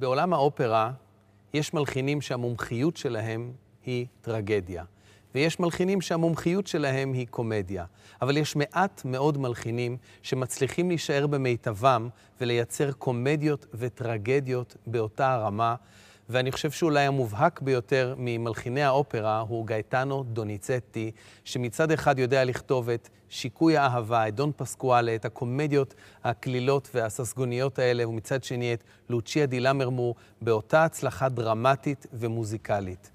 בעולם האופרה יש מלחינים שהמומחיות שלהם היא טרגדיה, ויש מלחינים שהמומחיות שלהם היא קומדיה. אבל יש מעט מאוד מלחינים שמצליחים להישאר במיטבם ולייצר קומדיות וטרגדיות באותה הרמה, ואני חושב שאולי המובהק ביותר ממלחיני האופרה הוא גייטנו דוניצטי, שמצד אחד יודע לכתוב את שיקוי האהבה, את דון פסקואלה, את הקומדיות הקלילות והססגוניות האלה, ומצד שני את לוצ'יה די למרמור, באותה הצלחה דרמטית ומוזיקלית.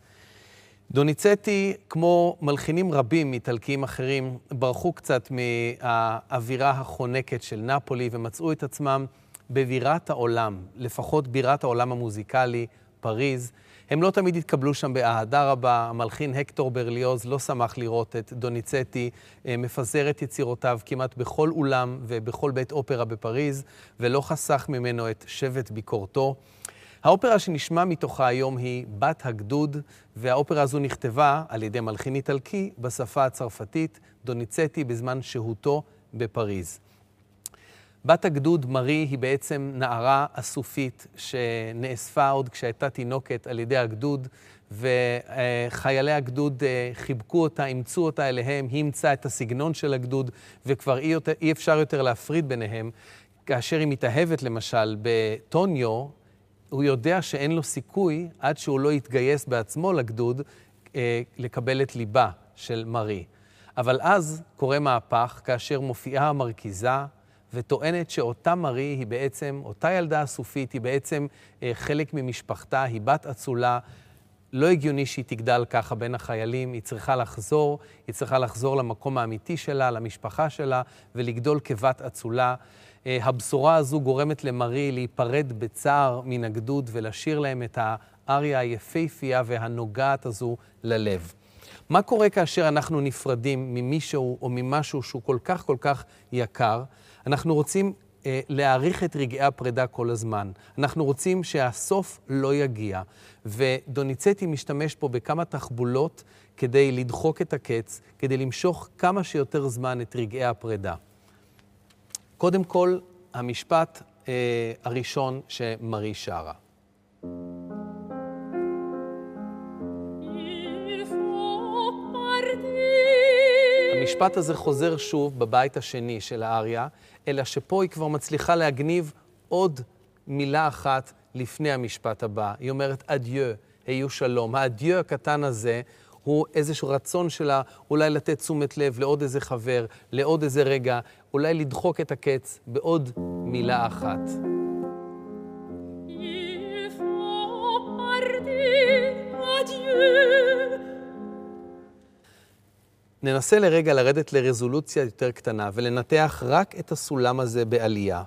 דוניצטי, כמו מלחינים רבים איטלקיים אחרים, ברחו קצת מהאווירה החונקת של נפולי ומצאו את עצמם בבירת העולם, לפחות בירת העולם המוזיקלי, פריז. הם לא תמיד התקבלו שם באהדה רבה. המלחין הקטור ברליוז לא שמח לראות את דוניצטי אה, מפזר את יצירותיו כמעט בכל אולם ובכל בית אופרה בפריז, ולא חסך ממנו את שבט ביקורתו. האופרה שנשמע מתוכה היום היא בת הגדוד, והאופרה הזו נכתבה על ידי מלחין איטלקי בשפה הצרפתית, דוניצטי, בזמן שהותו בפריז. בת הגדוד מרי היא בעצם נערה אסופית שנאספה עוד כשהייתה תינוקת על ידי הגדוד, וחיילי הגדוד אה, חיבקו אותה, אימצו אותה אליהם, היא אימצה את הסגנון של הגדוד, וכבר אי, יותר, אי אפשר יותר להפריד ביניהם. כאשר היא מתאהבת למשל בטוניו, הוא יודע שאין לו סיכוי, עד שהוא לא יתגייס בעצמו לגדוד, אה, לקבל את ליבה של מרי. אבל אז קורה מהפך, כאשר מופיעה המרכיזה, וטוענת שאותה מרי היא בעצם, אותה ילדה אסופית, היא בעצם אה, חלק ממשפחתה, היא בת אצולה. לא הגיוני שהיא תגדל ככה בין החיילים, היא צריכה לחזור, היא צריכה לחזור למקום האמיתי שלה, למשפחה שלה, ולגדול כבת אצולה. אה, הבשורה הזו גורמת למרי להיפרד בצער מן הגדוד ולשיר להם את האריה היפהפייה והנוגעת הזו ללב. מה קורה כאשר אנחנו נפרדים ממישהו או ממשהו שהוא כל כך כל כך יקר? אנחנו רוצים אה, להעריך את רגעי הפרידה כל הזמן. אנחנו רוצים שהסוף לא יגיע. ודוניצטי משתמש פה בכמה תחבולות כדי לדחוק את הקץ, כדי למשוך כמה שיותר זמן את רגעי הפרידה. קודם כל, המשפט אה, הראשון שמרי שרה. המשפט הזה חוזר שוב בבית השני של האריה, אלא שפה היא כבר מצליחה להגניב עוד מילה אחת לפני המשפט הבא. היא אומרת אדיו, היו שלום. האדיו הקטן הזה הוא איזשהו רצון שלה אולי לתת תשומת לב לעוד איזה חבר, לעוד איזה רגע, אולי לדחוק את הקץ בעוד מילה אחת. ננסה לרגע לרדת לרזולוציה יותר קטנה ולנתח רק את הסולם הזה בעלייה.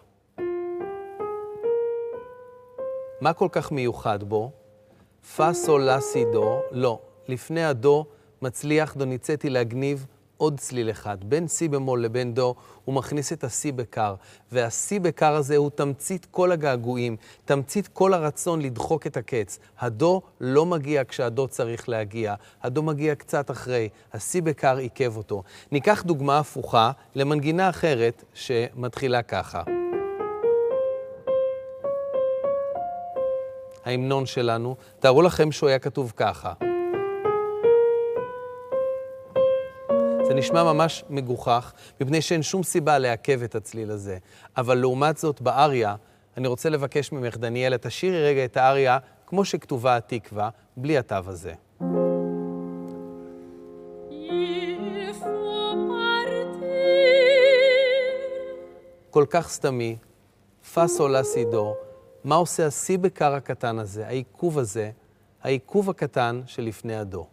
מה כל כך מיוחד בו? פא סול לה סי דו, לא. לפני הדו מצליח דוניצטי להגניב עוד צליל אחד. בין סי במול לבין דו הוא מכניס את הסי בקר, והסי בקר הזה הוא תמצית כל הגעגועים, תמצית כל הרצון לדחוק את הקץ. הדו לא מגיע כשהדו צריך להגיע, הדו מגיע קצת אחרי, הסי בקר עיכב אותו. ניקח דוגמה הפוכה למנגינה אחרת שמתחילה ככה. ההמנון שלנו, תארו לכם שהוא היה כתוב ככה. זה נשמע ממש מגוחך, מפני שאין שום סיבה לעכב את הצליל הזה. אבל לעומת זאת, באריה, אני רוצה לבקש ממך, דניאלה, תשאירי רגע את האריה כמו שכתובה התקווה, בלי התו הזה. כל כך סתמי, פאסו לה סידו, מה עושה השיא בקר הקטן הזה, העיכוב הזה, העיכוב הקטן שלפני הדו.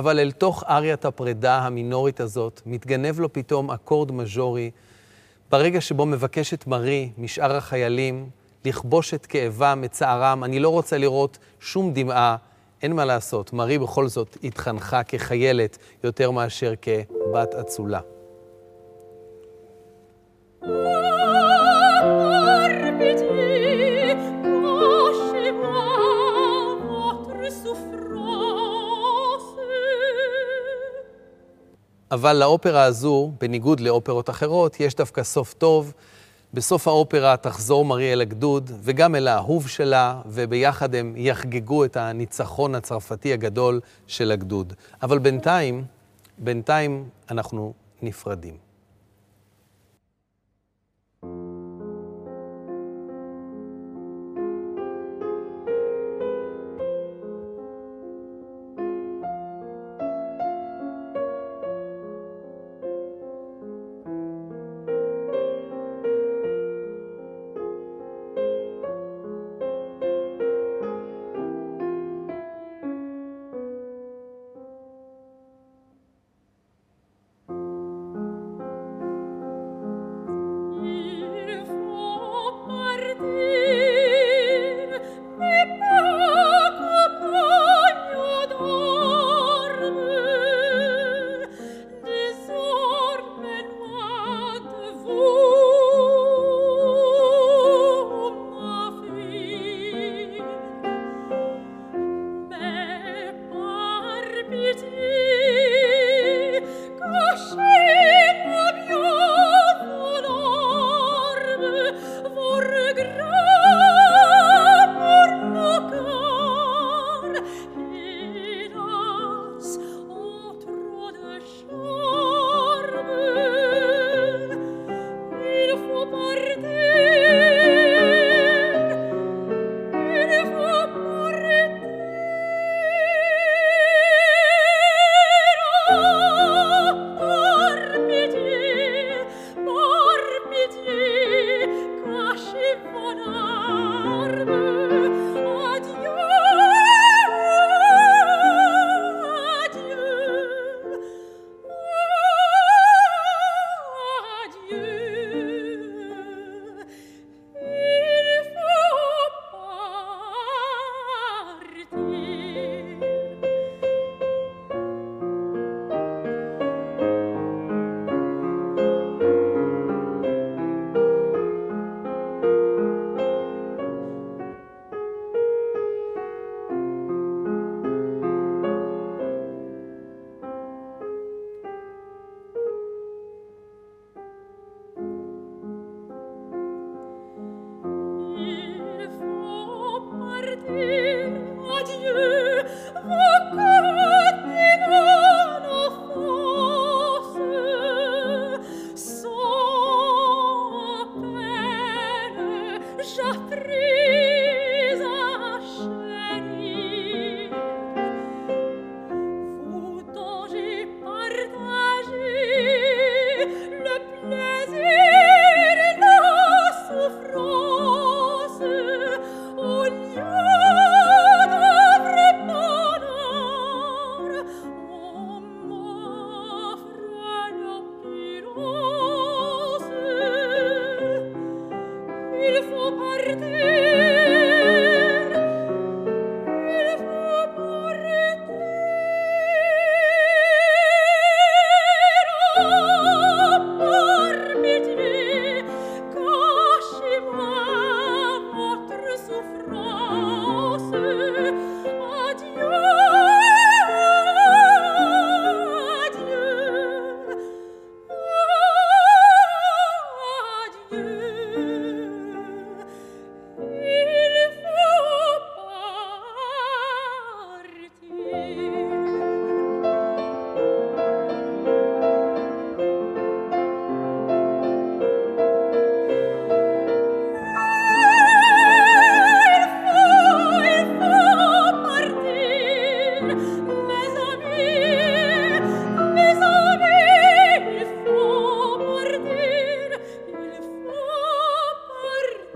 אבל אל תוך אריית הפרידה המינורית הזאת מתגנב לו פתאום אקורד מז'ורי, ברגע שבו מבקשת מרי משאר החיילים לכבוש את כאבם, את צערם. אני לא רוצה לראות שום דמעה, אין מה לעשות. מרי בכל זאת התחנכה כחיילת יותר מאשר כבת אצולה. אבל לאופרה הזו, בניגוד לאופרות אחרות, יש דווקא סוף טוב. בסוף האופרה תחזור מרי אל הגדוד, וגם אל האהוב שלה, וביחד הם יחגגו את הניצחון הצרפתי הגדול של הגדוד. אבל בינתיים, בינתיים אנחנו נפרדים.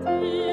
嗯。